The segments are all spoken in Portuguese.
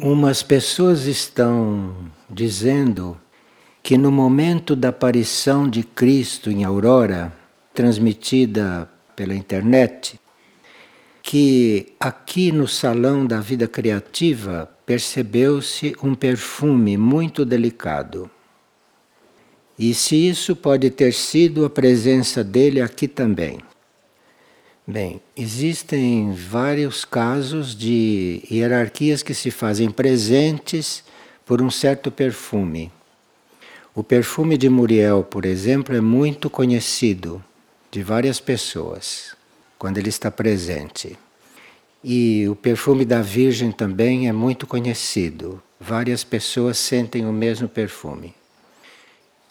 Umas pessoas estão dizendo que no momento da aparição de Cristo em Aurora, transmitida pela internet, que aqui no salão da vida criativa percebeu-se um perfume muito delicado. E se isso pode ter sido a presença dele aqui também. Bem, existem vários casos de hierarquias que se fazem presentes por um certo perfume. O perfume de Muriel, por exemplo, é muito conhecido de várias pessoas quando ele está presente. E o perfume da Virgem também é muito conhecido. Várias pessoas sentem o mesmo perfume.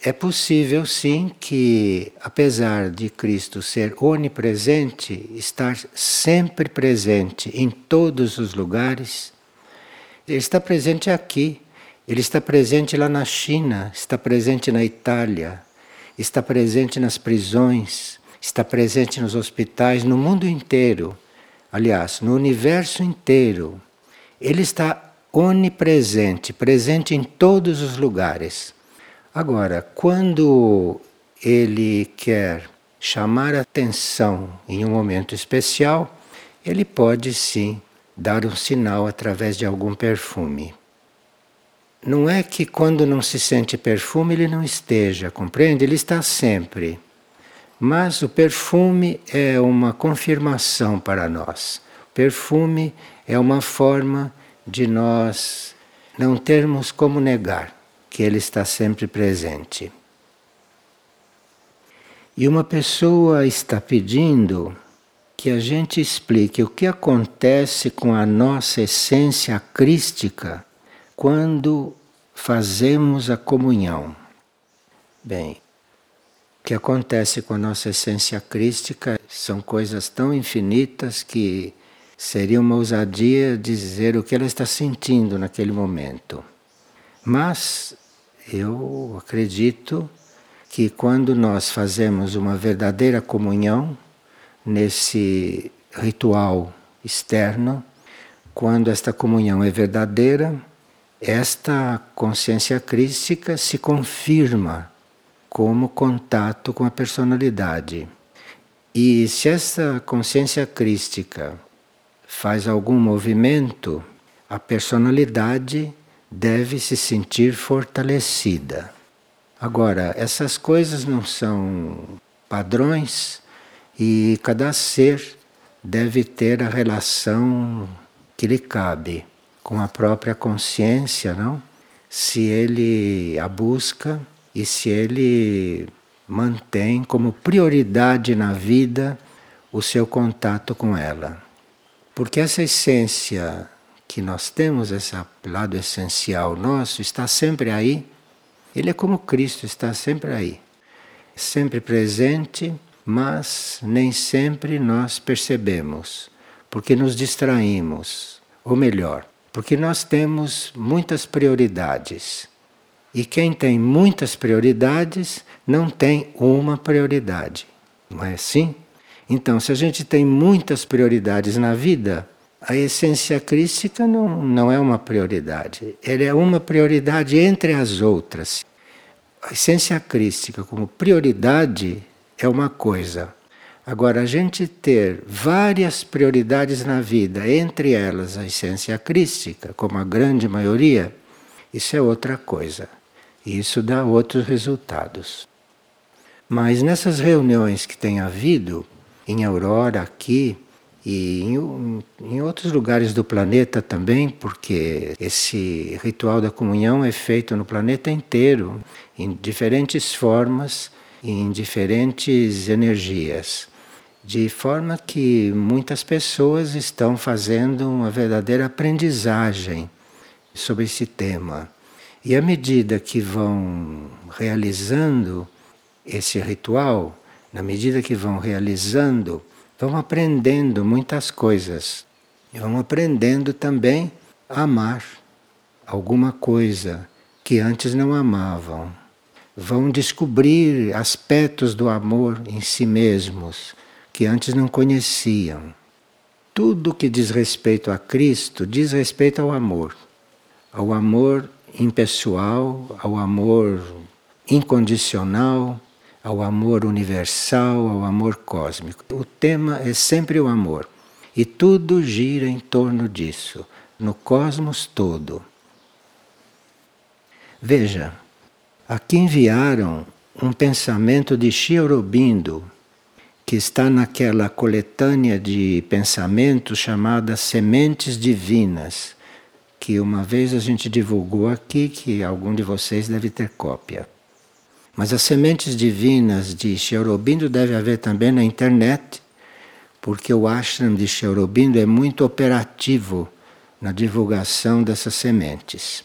É possível sim que, apesar de Cristo ser onipresente, estar sempre presente em todos os lugares, ele está presente aqui, ele está presente lá na China, está presente na Itália, está presente nas prisões, está presente nos hospitais, no mundo inteiro, aliás, no universo inteiro. Ele está onipresente, presente em todos os lugares. Agora, quando ele quer chamar atenção em um momento especial, ele pode sim dar um sinal através de algum perfume. Não é que quando não se sente perfume ele não esteja, compreende? Ele está sempre. Mas o perfume é uma confirmação para nós. O perfume é uma forma de nós não termos como negar que Ele está sempre presente. E uma pessoa está pedindo que a gente explique o que acontece com a nossa essência crística quando fazemos a comunhão. Bem, o que acontece com a nossa essência crística são coisas tão infinitas que seria uma ousadia dizer o que ela está sentindo naquele momento. Mas eu acredito que quando nós fazemos uma verdadeira comunhão nesse ritual externo, quando esta comunhão é verdadeira, esta consciência crística se confirma como contato com a personalidade. E se essa consciência crística faz algum movimento, a personalidade deve se sentir fortalecida. Agora, essas coisas não são padrões e cada ser deve ter a relação que lhe cabe com a própria consciência, não? Se ele a busca e se ele mantém como prioridade na vida o seu contato com ela. Porque essa essência que nós temos, esse lado essencial nosso, está sempre aí. Ele é como Cristo, está sempre aí. Sempre presente, mas nem sempre nós percebemos, porque nos distraímos. Ou melhor, porque nós temos muitas prioridades. E quem tem muitas prioridades não tem uma prioridade. Não é assim? Então, se a gente tem muitas prioridades na vida, a essência crística não, não é uma prioridade. Ela é uma prioridade entre as outras. A essência crística como prioridade é uma coisa. Agora, a gente ter várias prioridades na vida, entre elas a essência crística, como a grande maioria, isso é outra coisa. Isso dá outros resultados. Mas nessas reuniões que tem havido, em Aurora, aqui, e em, em, outros lugares do planeta também, porque esse ritual da comunhão é feito no planeta inteiro, em diferentes formas, em diferentes energias. De forma que muitas pessoas estão fazendo uma verdadeira aprendizagem sobre esse tema. E à medida que vão realizando esse ritual, na medida que vão realizando, vão aprendendo muitas coisas. E vão aprendendo também a amar alguma coisa que antes não amavam. Vão descobrir aspectos do amor em si mesmos que antes não conheciam. Tudo que diz respeito a Cristo diz respeito ao amor. ao amor impessoal, ao amor incondicional, ao amor universal, ao amor cósmico. O tema é sempre o amor. E tudo gira em torno disso, no cosmos todo. Veja, aqui enviaram um pensamento de Shiorobindo, que está naquela coletânea de pensamentos chamada Sementes Divinas, que uma vez a gente divulgou aqui, que algum de vocês deve ter cópia. Mas as sementes divinas de Shiorobindo deve haver também na internet, porque o ashram de Shiorobindo é muito operativo na divulgação dessas sementes.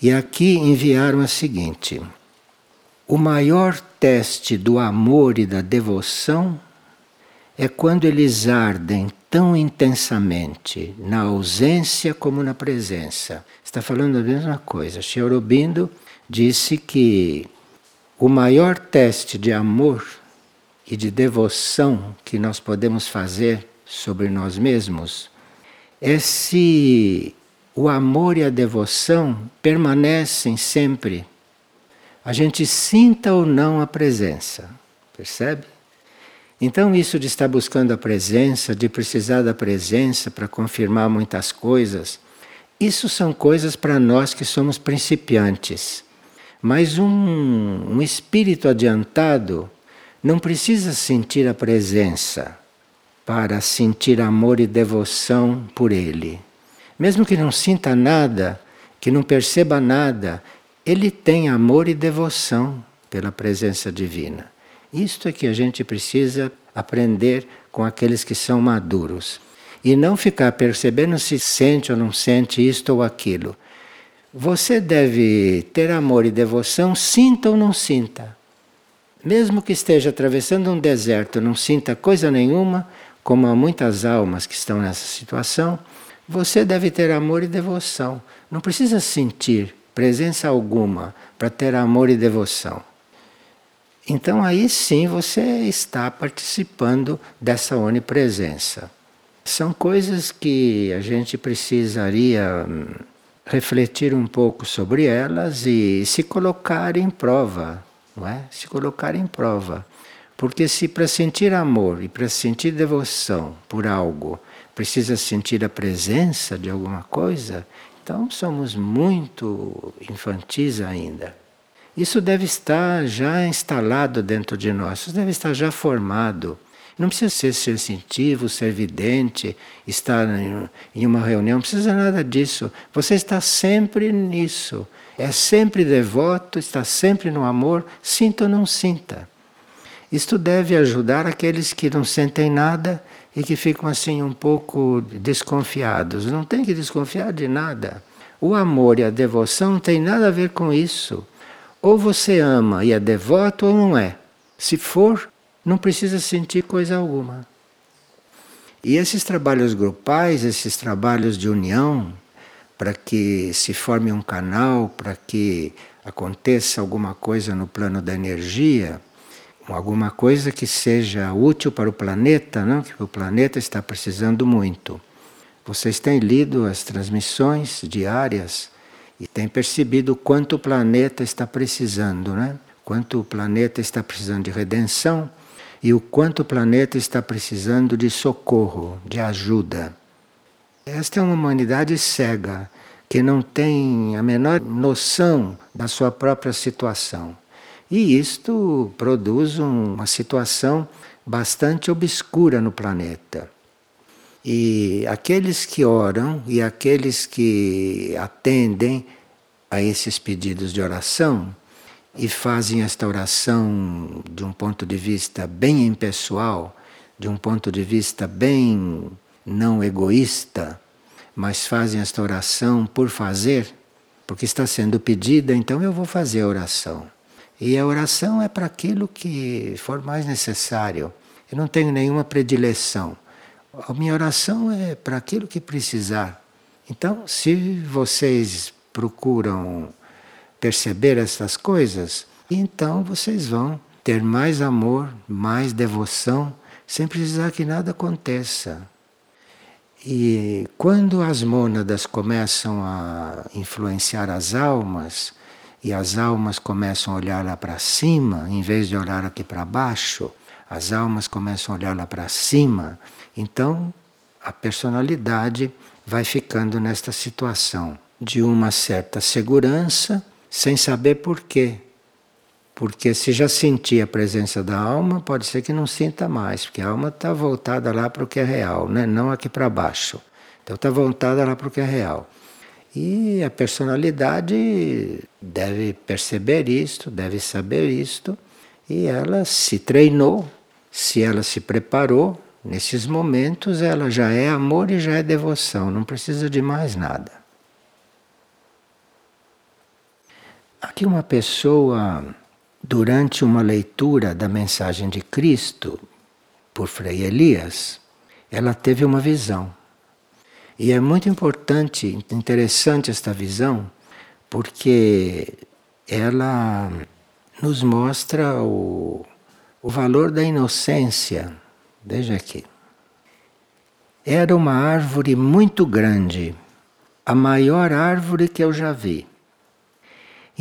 E aqui enviaram a seguinte: o maior teste do amor e da devoção é quando eles ardem tão intensamente na ausência como na presença. Está falando a mesma coisa. Aurobindo disse que o maior teste de amor e de devoção que nós podemos fazer sobre nós mesmos é se o amor e a devoção permanecem sempre. A gente sinta ou não a presença, percebe? Então, isso de estar buscando a presença, de precisar da presença para confirmar muitas coisas, isso são coisas para nós que somos principiantes. Mas um, um espírito adiantado não precisa sentir a presença para sentir amor e devoção por ele. Mesmo que não sinta nada, que não perceba nada, ele tem amor e devoção pela presença divina. Isto é que a gente precisa aprender com aqueles que são maduros. E não ficar percebendo se sente ou não sente isto ou aquilo. Você deve ter amor e devoção, sinta ou não sinta. Mesmo que esteja atravessando um deserto, não sinta coisa nenhuma, como há muitas almas que estão nessa situação, você deve ter amor e devoção. Não precisa sentir presença alguma para ter amor e devoção. Então aí sim você está participando dessa onipresença. São coisas que a gente precisaria hum, refletir um pouco sobre elas e se colocar em prova, não é? Se colocar em prova. Porque se para sentir amor e para sentir devoção por algo precisa sentir a presença de alguma coisa, então somos muito infantis ainda. Isso deve estar já instalado dentro de nós, isso deve estar já formado. Não precisa ser sensitivo, ser vidente, estar em uma reunião, não precisa nada disso. Você está sempre nisso. É sempre devoto, está sempre no amor, sinta ou não sinta. Isto deve ajudar aqueles que não sentem nada e que ficam assim um pouco desconfiados. Não tem que desconfiar de nada. O amor e a devoção não tem nada a ver com isso. Ou você ama e é devoto ou não é. Se for, não precisa sentir coisa alguma. E esses trabalhos grupais, esses trabalhos de união, para que se forme um canal, para que aconteça alguma coisa no plano da energia, alguma coisa que seja útil para o planeta, não? que o planeta está precisando muito. Vocês têm lido as transmissões diárias e tem percebido quanto o planeta está precisando, né? Quanto o planeta está precisando de redenção e o quanto o planeta está precisando de socorro, de ajuda. Esta é uma humanidade cega, que não tem a menor noção da sua própria situação. E isto produz uma situação bastante obscura no planeta. E aqueles que oram e aqueles que atendem a esses pedidos de oração e fazem esta oração de um ponto de vista bem impessoal, de um ponto de vista bem não egoísta, mas fazem esta oração por fazer, porque está sendo pedida, então eu vou fazer a oração. E a oração é para aquilo que for mais necessário. Eu não tenho nenhuma predileção. A minha oração é para aquilo que precisar. Então, se vocês procuram perceber essas coisas, então vocês vão ter mais amor, mais devoção, sem precisar que nada aconteça. E quando as mônadas começam a influenciar as almas, e as almas começam a olhar lá para cima, em vez de olhar aqui para baixo, as almas começam a olhar lá para cima, então a personalidade vai ficando nesta situação de uma certa segurança, sem saber por quê. Porque se já sentia a presença da alma, pode ser que não sinta mais, porque a alma está voltada lá para o que é real, né? não aqui para baixo. Então está voltada lá para o que é real. E a personalidade deve perceber isto, deve saber isto, e ela se treinou, se ela se preparou, nesses momentos ela já é amor e já é devoção, não precisa de mais nada. Aqui uma pessoa, durante uma leitura da mensagem de Cristo por Frei Elias, ela teve uma visão. E é muito importante, interessante esta visão, porque ela nos mostra o, o valor da inocência. Veja aqui. Era uma árvore muito grande, a maior árvore que eu já vi.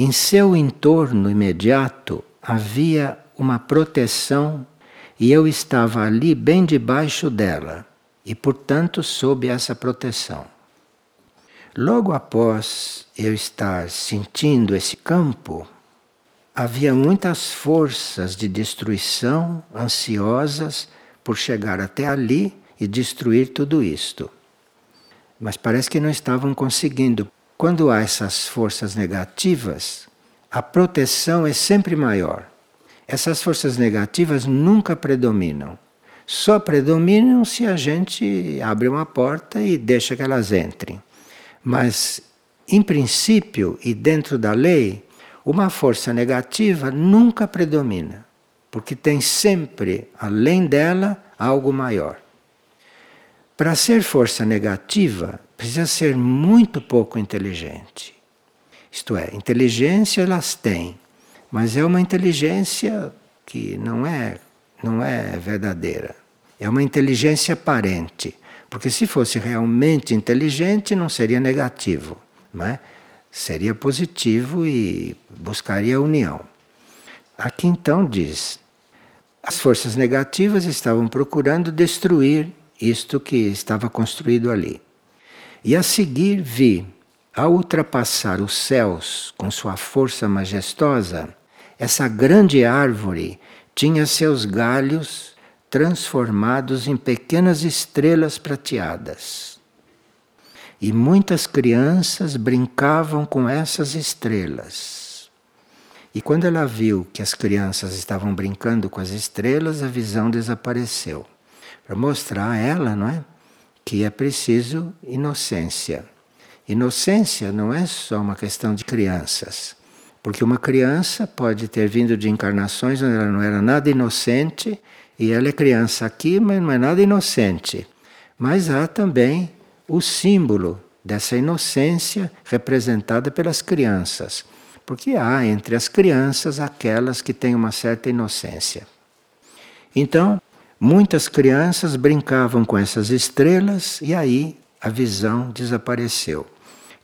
Em seu entorno imediato havia uma proteção e eu estava ali bem debaixo dela e, portanto, sob essa proteção. Logo após eu estar sentindo esse campo, havia muitas forças de destruição ansiosas por chegar até ali e destruir tudo isto. Mas parece que não estavam conseguindo. Quando há essas forças negativas, a proteção é sempre maior. Essas forças negativas nunca predominam só predominam se a gente abre uma porta e deixa que elas entrem. Mas, em princípio e dentro da lei, uma força negativa nunca predomina, porque tem sempre, além dela, algo maior. Para ser força negativa, precisa ser muito pouco inteligente. Isto é, inteligência elas têm, mas é uma inteligência que não é, não é verdadeira. É uma inteligência aparente. Porque se fosse realmente inteligente, não seria negativo. Não é? Seria positivo e buscaria a união. Aqui então diz: as forças negativas estavam procurando destruir isto que estava construído ali. E a seguir vi, ao ultrapassar os céus com sua força majestosa, essa grande árvore tinha seus galhos transformados em pequenas estrelas prateadas. E muitas crianças brincavam com essas estrelas. E quando ela viu que as crianças estavam brincando com as estrelas, a visão desapareceu. Para mostrar a ela, não é? Que é preciso inocência. Inocência não é só uma questão de crianças. Porque uma criança pode ter vindo de encarnações onde ela não era nada inocente e ela é criança aqui, mas não é nada inocente. Mas há também o símbolo dessa inocência representada pelas crianças. Porque há entre as crianças aquelas que têm uma certa inocência. Então, muitas crianças brincavam com essas estrelas e aí a visão desapareceu.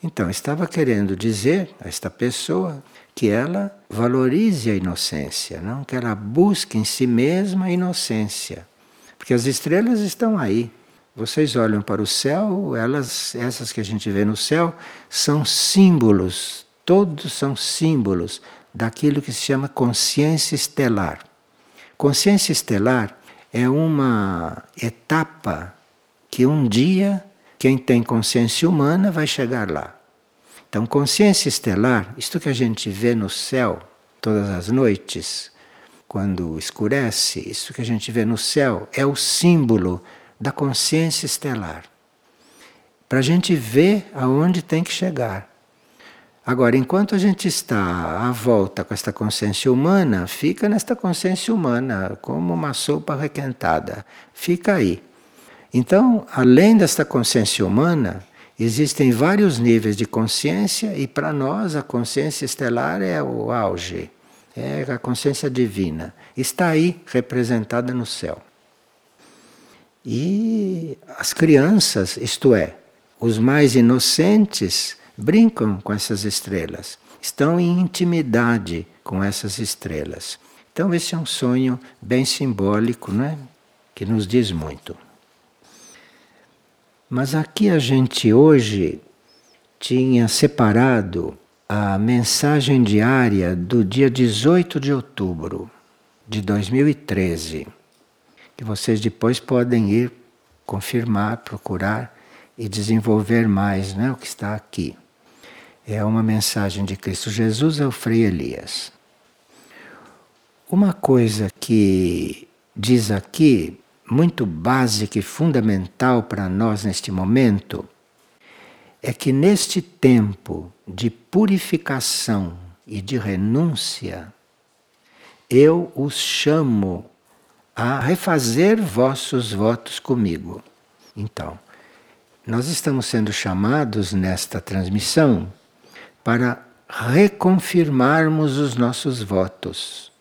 Então, estava querendo dizer a esta pessoa que ela valorize a inocência, não que ela busque em si mesma a inocência. Porque as estrelas estão aí. Vocês olham para o céu, elas, essas que a gente vê no céu, são símbolos, todos são símbolos daquilo que se chama consciência estelar. Consciência estelar é uma etapa que um dia quem tem consciência humana vai chegar lá. Então, consciência estelar, isto que a gente vê no céu todas as noites, quando escurece, isso que a gente vê no céu é o símbolo da consciência estelar. Para a gente ver aonde tem que chegar. Agora, enquanto a gente está à volta com esta consciência humana, fica nesta consciência humana, como uma sopa requentada. Fica aí. Então, além desta consciência humana, Existem vários níveis de consciência e para nós a consciência estelar é o auge, é a consciência divina. Está aí representada no céu. E as crianças, isto é, os mais inocentes, brincam com essas estrelas, estão em intimidade com essas estrelas. Então, esse é um sonho bem simbólico, né? que nos diz muito. Mas aqui a gente hoje tinha separado a mensagem diária do dia 18 de outubro de 2013, que vocês depois podem ir confirmar, procurar e desenvolver mais né, o que está aqui. É uma mensagem de Cristo Jesus ao Frei Elias. Uma coisa que diz aqui, muito básica e fundamental para nós neste momento, é que neste tempo de purificação e de renúncia, eu os chamo a refazer vossos votos comigo. Então, nós estamos sendo chamados nesta transmissão para reconfirmarmos os nossos votos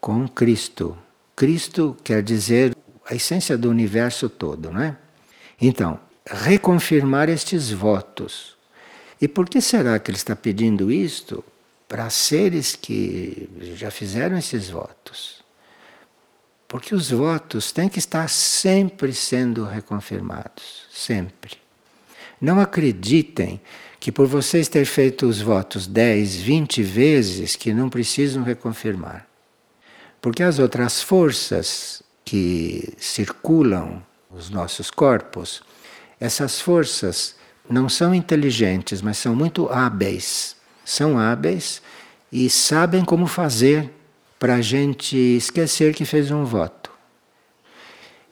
com Cristo. Cristo quer dizer a essência do universo todo, não é? Então, reconfirmar estes votos. E por que será que ele está pedindo isto? Para seres que já fizeram esses votos. Porque os votos têm que estar sempre sendo reconfirmados. Sempre. Não acreditem que por vocês terem feito os votos 10, 20 vezes, que não precisam reconfirmar. Porque as outras forças que circulam os nossos corpos, essas forças não são inteligentes, mas são muito hábeis. São hábeis e sabem como fazer para a gente esquecer que fez um voto.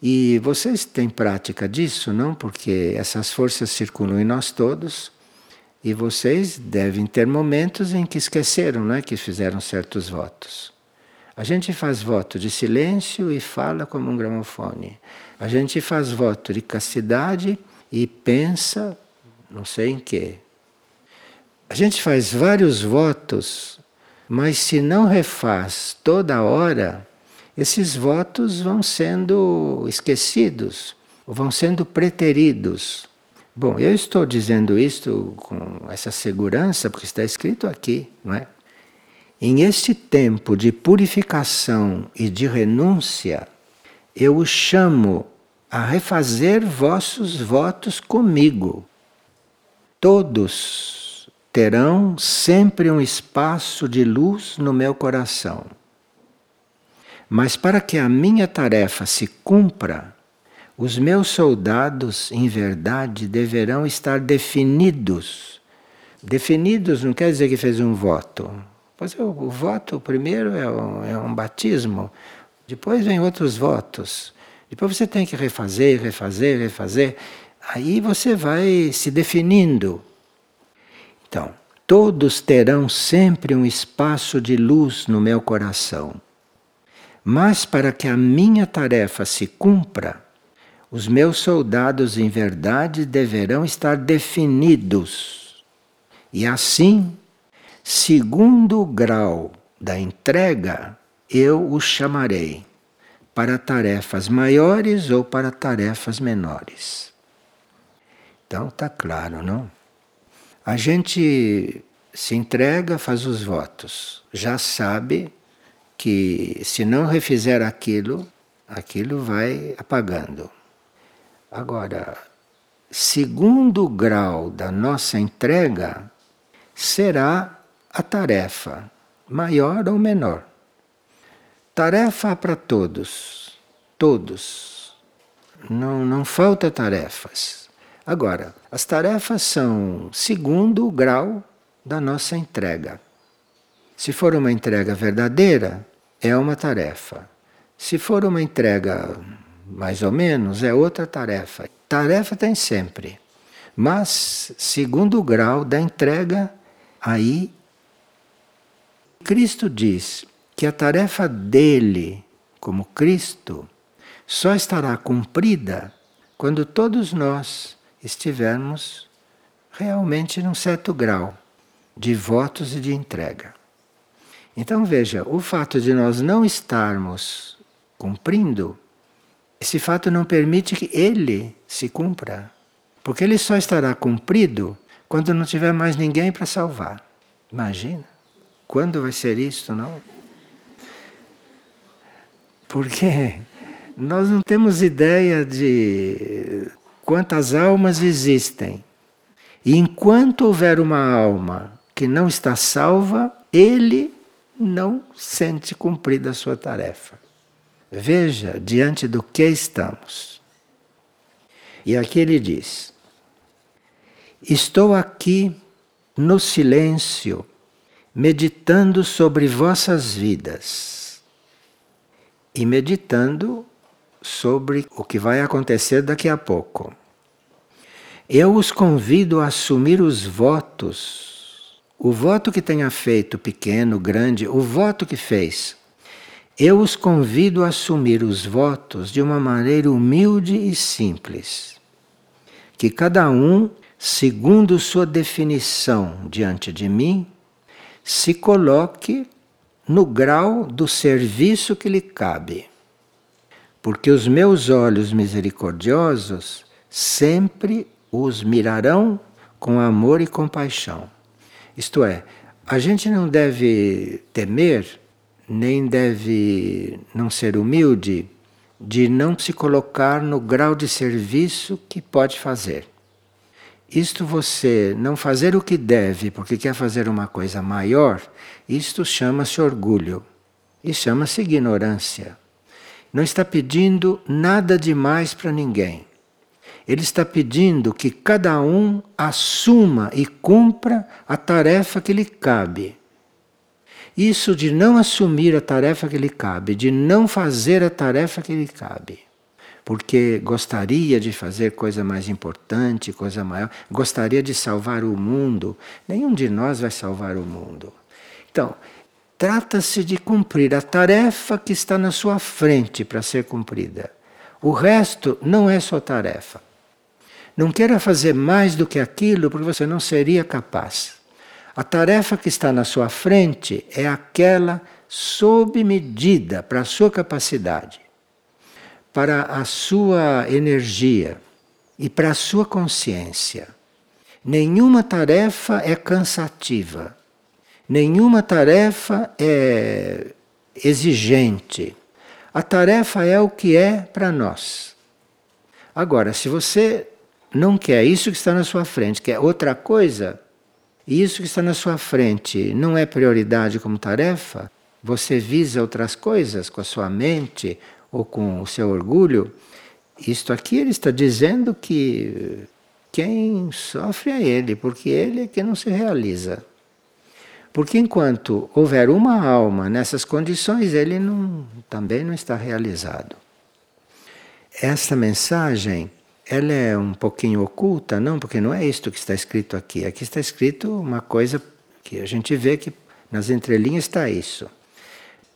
E vocês têm prática disso, não? Porque essas forças circulam em nós todos e vocês devem ter momentos em que esqueceram, não é? Que fizeram certos votos. A gente faz voto de silêncio e fala como um gramofone. A gente faz voto de castidade e pensa não sei em quê. A gente faz vários votos, mas se não refaz toda hora, esses votos vão sendo esquecidos, vão sendo preteridos. Bom, eu estou dizendo isto com essa segurança porque está escrito aqui, não é? Em este tempo de purificação e de renúncia, eu os chamo a refazer vossos votos comigo. Todos terão sempre um espaço de luz no meu coração. Mas para que a minha tarefa se cumpra, os meus soldados, em verdade, deverão estar definidos. Definidos não quer dizer que fez um voto. Pois o, o voto, primeiro, é um, é um batismo, depois vem outros votos. Depois você tem que refazer, refazer, refazer. Aí você vai se definindo. Então, todos terão sempre um espaço de luz no meu coração. Mas para que a minha tarefa se cumpra, os meus soldados em verdade deverão estar definidos. E assim, segundo o grau da entrega, eu os chamarei para tarefas maiores ou para tarefas menores. Então está claro, não? A gente se entrega, faz os votos, já sabe que se não refizer aquilo, aquilo vai apagando. Agora, segundo grau da nossa entrega será a tarefa, maior ou menor. Tarefa para todos, todos. Não, não falta tarefas. Agora, as tarefas são segundo o grau da nossa entrega. Se for uma entrega verdadeira, é uma tarefa. Se for uma entrega mais ou menos, é outra tarefa. Tarefa tem sempre. Mas, segundo o grau da entrega, aí Cristo diz que a tarefa dele, como Cristo, só estará cumprida quando todos nós estivermos realmente num certo grau de votos e de entrega. Então veja, o fato de nós não estarmos cumprindo esse fato não permite que ele se cumpra. Porque ele só estará cumprido quando não tiver mais ninguém para salvar. Imagina. Quando vai ser isto, não? Porque nós não temos ideia de quantas almas existem. E enquanto houver uma alma que não está salva, ele não sente cumprida a sua tarefa. Veja diante do que estamos. E aqui ele diz: Estou aqui no silêncio, meditando sobre vossas vidas e meditando sobre o que vai acontecer daqui a pouco. Eu os convido a assumir os votos. O voto que tenha feito, pequeno, grande, o voto que fez. Eu os convido a assumir os votos de uma maneira humilde e simples. Que cada um, segundo sua definição diante de mim, se coloque no grau do serviço que lhe cabe. Porque os meus olhos misericordiosos sempre os mirarão com amor e compaixão. Isto é, a gente não deve temer, nem deve não ser humilde de não se colocar no grau de serviço que pode fazer. Isto você não fazer o que deve porque quer fazer uma coisa maior, isto chama-se orgulho e chama-se ignorância. Não está pedindo nada demais para ninguém. Ele está pedindo que cada um assuma e cumpra a tarefa que lhe cabe. Isso de não assumir a tarefa que lhe cabe, de não fazer a tarefa que lhe cabe, porque gostaria de fazer coisa mais importante, coisa maior, gostaria de salvar o mundo. Nenhum de nós vai salvar o mundo. Então, trata-se de cumprir a tarefa que está na sua frente para ser cumprida. O resto não é sua tarefa. Não queira fazer mais do que aquilo porque você não seria capaz. A tarefa que está na sua frente é aquela sob medida para a sua capacidade, para a sua energia e para a sua consciência. Nenhuma tarefa é cansativa, nenhuma tarefa é exigente. A tarefa é o que é para nós. Agora, se você não quer isso que está na sua frente, quer outra coisa, e isso que está na sua frente não é prioridade como tarefa, você visa outras coisas com a sua mente ou com o seu orgulho, isto aqui ele está dizendo que quem sofre é ele, porque ele é que não se realiza. Porque enquanto houver uma alma nessas condições, ele não, também não está realizado. Esta mensagem ela é um pouquinho oculta, não, porque não é isto que está escrito aqui. Aqui está escrito uma coisa que a gente vê que nas entrelinhas está isso.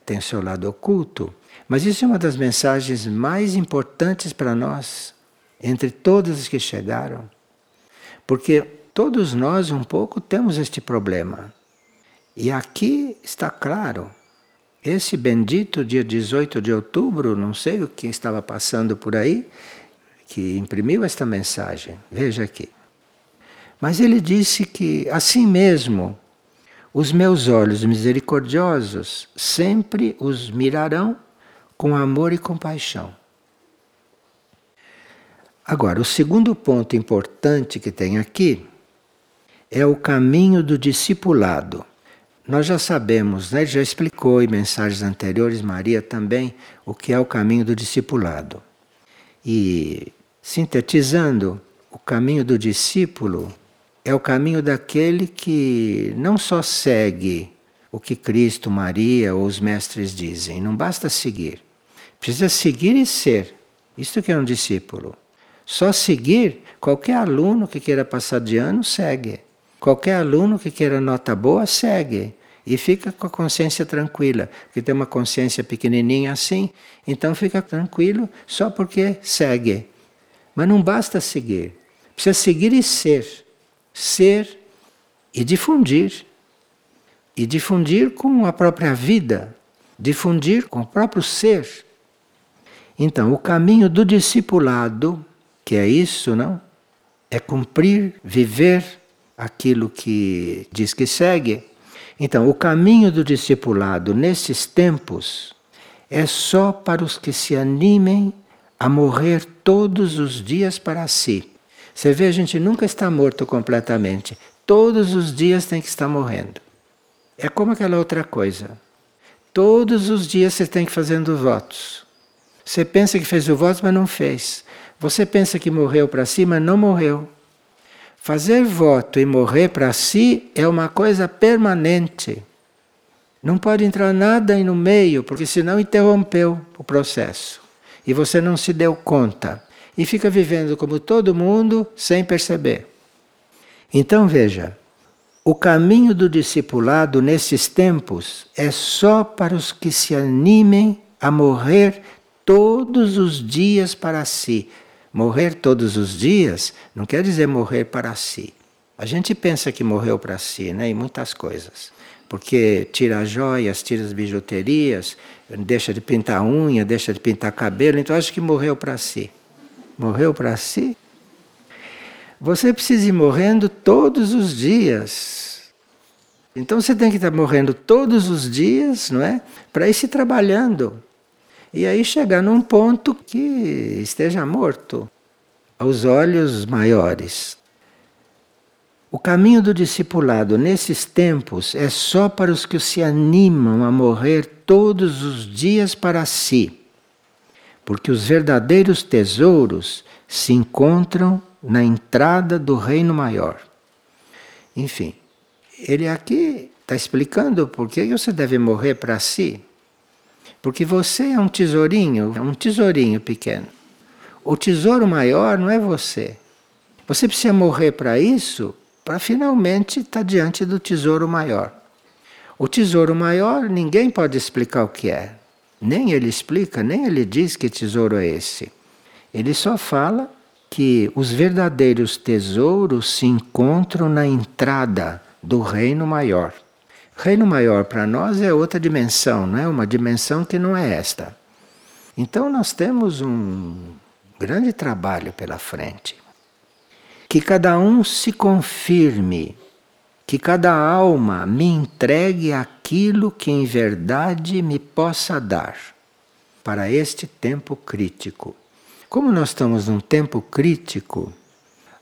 Tem o seu lado oculto, mas isso é uma das mensagens mais importantes para nós, entre todas as que chegaram. Porque todos nós um pouco temos este problema. E aqui está claro. Esse bendito dia 18 de outubro, não sei o que estava passando por aí, que imprimiu esta mensagem. Veja aqui. Mas ele disse que, assim mesmo, os meus olhos misericordiosos sempre os mirarão com amor e compaixão. Agora, o segundo ponto importante que tem aqui é o caminho do discipulado. Nós já sabemos, né? já explicou em mensagens anteriores, Maria também, o que é o caminho do discipulado. E sintetizando, o caminho do discípulo é o caminho daquele que não só segue o que Cristo, Maria ou os mestres dizem, não basta seguir. Precisa seguir e ser. Isto que é um discípulo. Só seguir, qualquer aluno que queira passar de ano segue. Qualquer aluno que queira nota boa segue. E fica com a consciência tranquila, porque tem uma consciência pequenininha assim, então fica tranquilo só porque segue. Mas não basta seguir, precisa seguir e ser. Ser e difundir. E difundir com a própria vida, difundir com o próprio ser. Então, o caminho do discipulado, que é isso, não? É cumprir, viver aquilo que diz que segue. Então, o caminho do discipulado nesses tempos é só para os que se animem a morrer todos os dias para si. Você vê, a gente nunca está morto completamente. Todos os dias tem que estar morrendo. É como aquela outra coisa. Todos os dias você tem que fazendo votos. Você pensa que fez o voto, mas não fez. Você pensa que morreu para si, mas não morreu. Fazer voto e morrer para si é uma coisa permanente. Não pode entrar nada aí no meio, porque senão interrompeu o processo. E você não se deu conta. E fica vivendo como todo mundo sem perceber. Então veja, o caminho do discipulado nesses tempos é só para os que se animem a morrer todos os dias para si. Morrer todos os dias não quer dizer morrer para si. A gente pensa que morreu para si, né, em muitas coisas. Porque tira as joias, tira as bijuterias, deixa de pintar unha, deixa de pintar cabelo, então acha que morreu para si. Morreu para si? Você precisa ir morrendo todos os dias. Então você tem que estar morrendo todos os dias, não é? Para ir se trabalhando. E aí chegar num ponto que esteja morto aos olhos maiores. O caminho do discipulado nesses tempos é só para os que se animam a morrer todos os dias para si, porque os verdadeiros tesouros se encontram na entrada do reino maior. Enfim, ele aqui está explicando por que você deve morrer para si. Porque você é um tesourinho, é um tesourinho pequeno. O tesouro maior não é você. Você precisa morrer para isso, para finalmente estar tá diante do tesouro maior. O tesouro maior ninguém pode explicar o que é. Nem ele explica, nem ele diz que tesouro é esse. Ele só fala que os verdadeiros tesouros se encontram na entrada do reino maior. Reino maior para nós é outra dimensão, não é uma dimensão que não é esta. Então nós temos um grande trabalho pela frente. Que cada um se confirme, que cada alma me entregue aquilo que em verdade me possa dar para este tempo crítico. Como nós estamos num tempo crítico,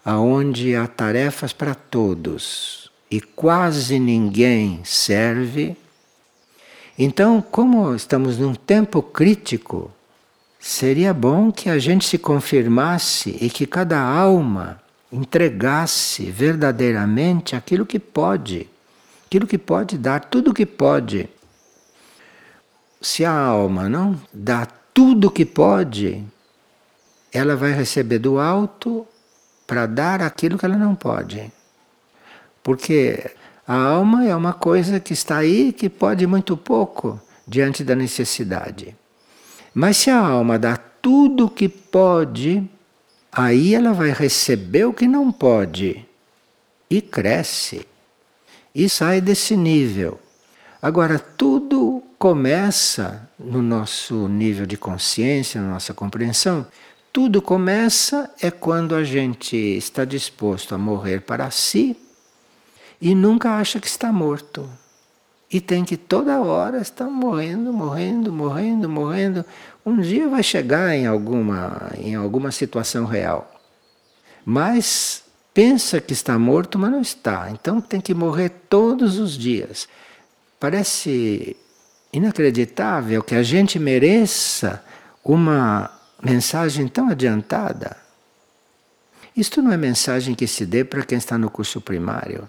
aonde há tarefas para todos e quase ninguém serve, então, como estamos num tempo crítico, seria bom que a gente se confirmasse e que cada alma entregasse verdadeiramente aquilo que pode, aquilo que pode dar, tudo que pode. Se a alma não dá tudo que pode, ela vai receber do alto para dar aquilo que ela não pode. Porque a alma é uma coisa que está aí que pode muito pouco diante da necessidade. Mas se a alma dá tudo que pode, aí ela vai receber o que não pode e cresce e sai desse nível. Agora, tudo começa no nosso nível de consciência, na nossa compreensão, tudo começa é quando a gente está disposto a morrer para si e nunca acha que está morto. E tem que toda hora estar morrendo, morrendo, morrendo, morrendo. Um dia vai chegar em alguma, em alguma situação real. Mas pensa que está morto, mas não está. Então tem que morrer todos os dias. Parece inacreditável que a gente mereça uma mensagem tão adiantada. Isto não é mensagem que se dê para quem está no curso primário.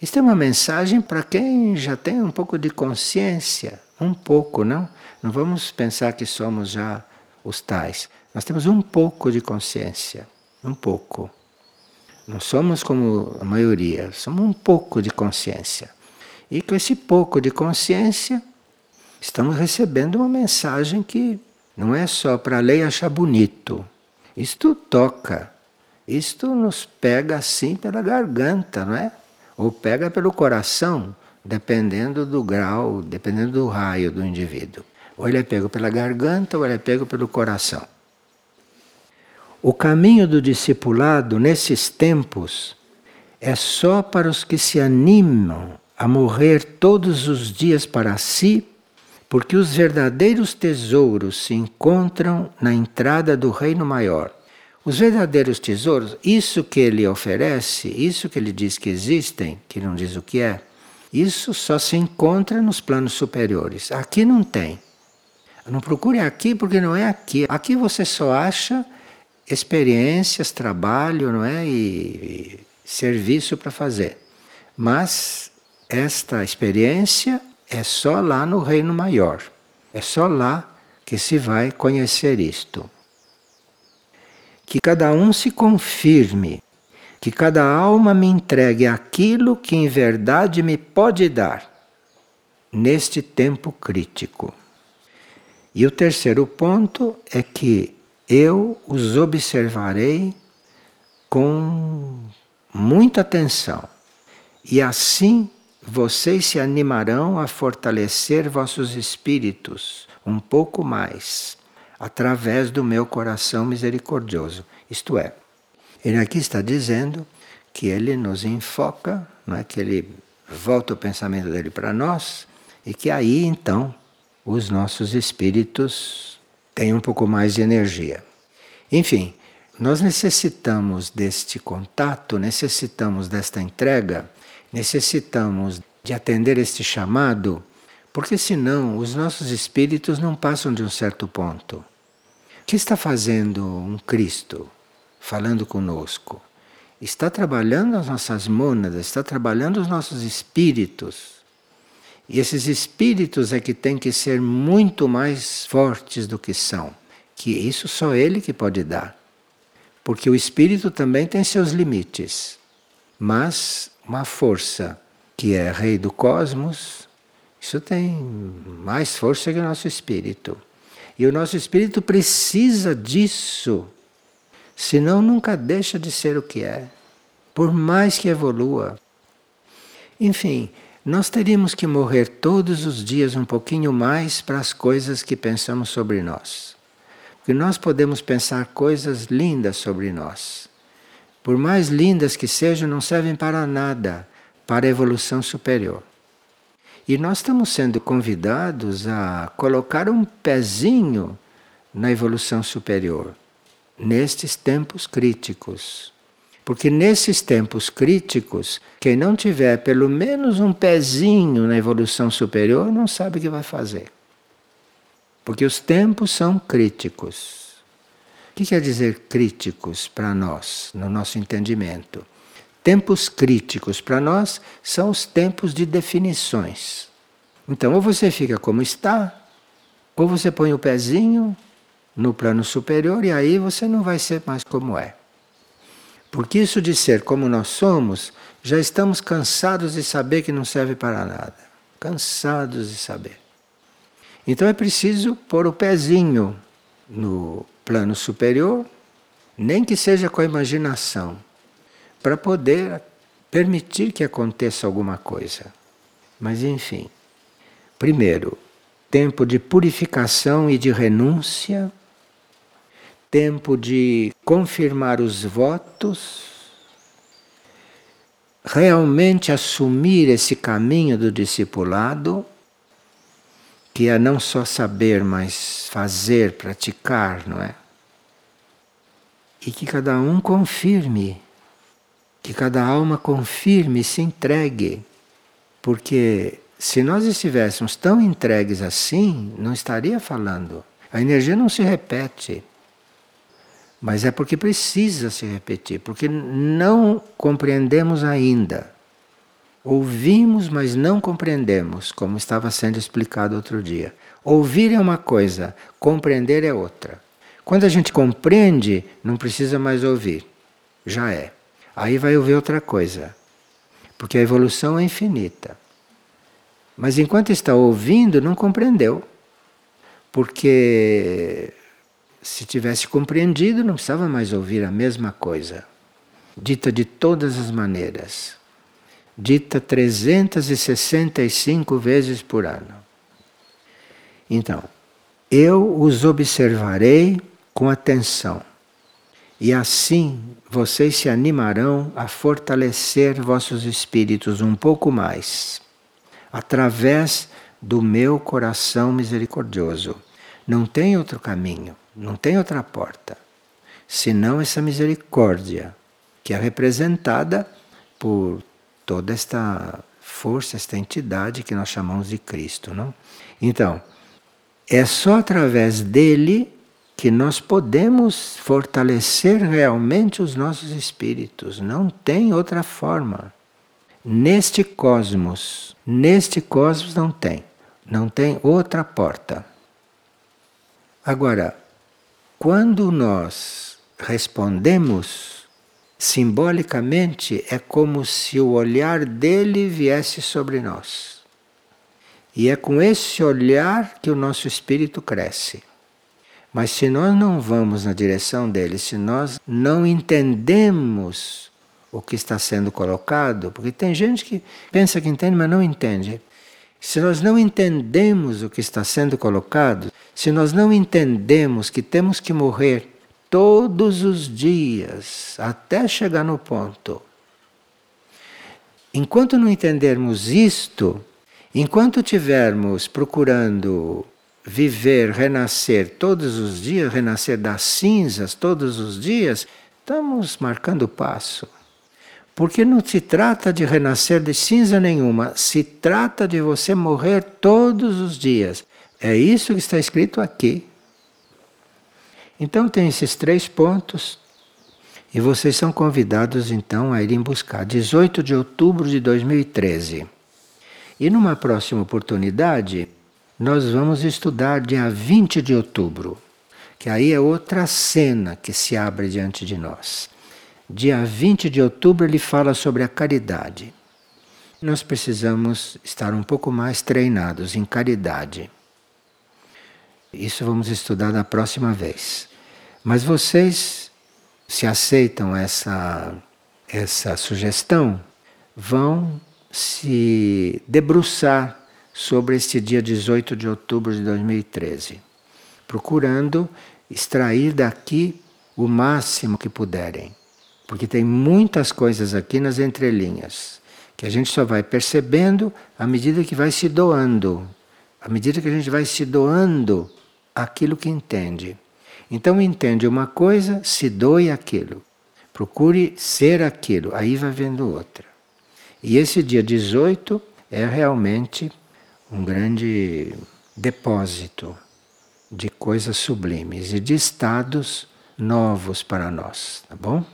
Isto é uma mensagem para quem já tem um pouco de consciência, um pouco, não? Não vamos pensar que somos já os tais. Nós temos um pouco de consciência, um pouco. Não somos como a maioria, somos um pouco de consciência. E com esse pouco de consciência, estamos recebendo uma mensagem que não é só para ler e achar bonito. Isto toca. Isto nos pega assim pela garganta, não é? Ou pega pelo coração, dependendo do grau, dependendo do raio do indivíduo. Ou ele é pego pela garganta ou ele é pego pelo coração. O caminho do discipulado nesses tempos é só para os que se animam a morrer todos os dias para si, porque os verdadeiros tesouros se encontram na entrada do reino maior. Os verdadeiros tesouros, isso que ele oferece, isso que ele diz que existem, que não diz o que é, isso só se encontra nos planos superiores. Aqui não tem. Não procure aqui porque não é aqui. Aqui você só acha experiências, trabalho, não é? E, e serviço para fazer. Mas esta experiência é só lá no reino maior. É só lá que se vai conhecer isto. Que cada um se confirme, que cada alma me entregue aquilo que em verdade me pode dar neste tempo crítico. E o terceiro ponto é que eu os observarei com muita atenção. E assim vocês se animarão a fortalecer vossos espíritos um pouco mais, através do meu coração misericordioso. Isto é, ele aqui está dizendo que ele nos enfoca, não é que ele volta o pensamento dele para nós e que aí então os nossos espíritos têm um pouco mais de energia. Enfim, nós necessitamos deste contato, necessitamos desta entrega, necessitamos de atender este chamado, porque senão os nossos espíritos não passam de um certo ponto. O que está fazendo um Cristo falando conosco? Está trabalhando as nossas mônadas, está trabalhando os nossos espíritos. E esses espíritos é que têm que ser muito mais fortes do que são, que isso só ele que pode dar. Porque o espírito também tem seus limites. Mas uma força que é rei do cosmos, isso tem mais força que o nosso espírito. E o nosso espírito precisa disso, senão nunca deixa de ser o que é, por mais que evolua. Enfim, nós teríamos que morrer todos os dias um pouquinho mais para as coisas que pensamos sobre nós. Porque nós podemos pensar coisas lindas sobre nós. Por mais lindas que sejam, não servem para nada para a evolução superior. E nós estamos sendo convidados a colocar um pezinho na evolução superior, nestes tempos críticos. Porque nesses tempos críticos, quem não tiver pelo menos um pezinho na evolução superior não sabe o que vai fazer. Porque os tempos são críticos. O que quer dizer críticos para nós, no nosso entendimento? Tempos críticos para nós são os tempos de definições. Então, ou você fica como está, ou você põe o pezinho no plano superior e aí você não vai ser mais como é. Porque isso de ser como nós somos, já estamos cansados de saber que não serve para nada. Cansados de saber. Então é preciso pôr o pezinho no plano superior, nem que seja com a imaginação, para poder permitir que aconteça alguma coisa. Mas enfim, primeiro, tempo de purificação e de renúncia tempo de confirmar os votos, realmente assumir esse caminho do discipulado, que é não só saber, mas fazer, praticar, não é? E que cada um confirme, que cada alma confirme, se entregue, porque se nós estivéssemos tão entregues assim, não estaria falando. A energia não se repete. Mas é porque precisa se repetir, porque não compreendemos ainda. Ouvimos, mas não compreendemos, como estava sendo explicado outro dia. Ouvir é uma coisa, compreender é outra. Quando a gente compreende, não precisa mais ouvir. Já é. Aí vai ouvir outra coisa. Porque a evolução é infinita. Mas enquanto está ouvindo, não compreendeu. Porque se tivesse compreendido, não precisava mais ouvir a mesma coisa, dita de todas as maneiras, dita 365 vezes por ano. Então, eu os observarei com atenção. E assim vocês se animarão a fortalecer vossos espíritos um pouco mais, através do meu coração misericordioso. Não tem outro caminho, não tem outra porta, senão essa misericórdia, que é representada por toda esta força, esta entidade que nós chamamos de Cristo, não? Então, é só através dele que nós podemos fortalecer realmente os nossos espíritos. Não tem outra forma. Neste cosmos, neste cosmos não tem. Não tem outra porta. Agora, quando nós respondemos, simbolicamente é como se o olhar dele viesse sobre nós. E é com esse olhar que o nosso espírito cresce. Mas se nós não vamos na direção dele, se nós não entendemos o que está sendo colocado, porque tem gente que pensa que entende, mas não entende. Se nós não entendemos o que está sendo colocado, se nós não entendemos que temos que morrer todos os dias até chegar no ponto. Enquanto não entendermos isto, enquanto tivermos procurando viver, renascer todos os dias, renascer das cinzas todos os dias, estamos marcando passo. Porque não se trata de renascer de cinza nenhuma, se trata de você morrer todos os dias. É isso que está escrito aqui. Então tem esses três pontos e vocês são convidados então a irem buscar 18 de outubro de 2013. E numa próxima oportunidade, nós vamos estudar dia 20 de outubro, que aí é outra cena que se abre diante de nós. Dia 20 de outubro ele fala sobre a caridade. Nós precisamos estar um pouco mais treinados em caridade. Isso vamos estudar na próxima vez. Mas vocês, se aceitam essa, essa sugestão, vão se debruçar sobre este dia 18 de outubro de 2013, procurando extrair daqui o máximo que puderem, porque tem muitas coisas aqui nas entrelinhas que a gente só vai percebendo à medida que vai se doando, à medida que a gente vai se doando aquilo que entende. Então entende uma coisa, se doe aquilo. Procure ser aquilo, aí vai vendo outra. E esse dia 18 é realmente um grande depósito de coisas sublimes e de estados novos para nós, tá bom?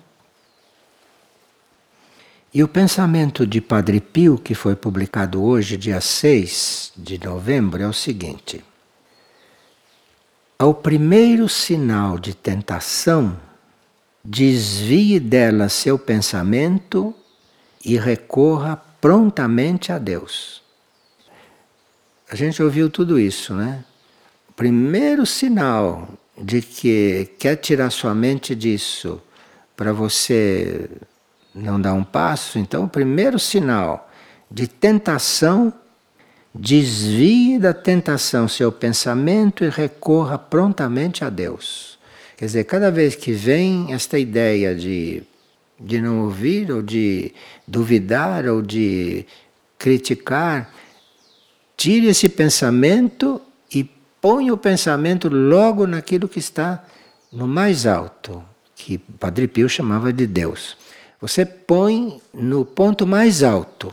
E o pensamento de Padre Pio, que foi publicado hoje, dia 6 de novembro, é o seguinte: Ao primeiro sinal de tentação, desvie dela seu pensamento e recorra prontamente a Deus. A gente ouviu tudo isso, né? O primeiro sinal de que quer tirar sua mente disso para você não dar um passo, então o primeiro sinal de tentação, desvie da tentação seu pensamento e recorra prontamente a Deus. Quer dizer, cada vez que vem esta ideia de, de não ouvir, ou de duvidar, ou de criticar, Tire esse pensamento e põe o pensamento logo naquilo que está no mais alto, que Padre Pio chamava de Deus. Você põe no ponto mais alto,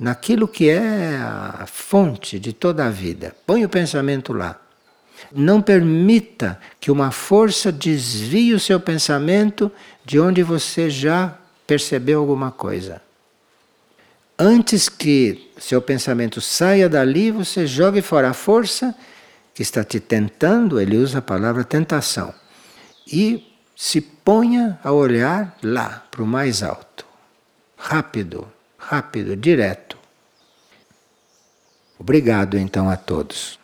naquilo que é a fonte de toda a vida. Põe o pensamento lá. Não permita que uma força desvie o seu pensamento de onde você já percebeu alguma coisa. Antes que seu pensamento saia dali, você jogue fora a força que está te tentando, ele usa a palavra tentação, e se ponha a olhar lá, para o mais alto. Rápido, rápido, direto. Obrigado então a todos.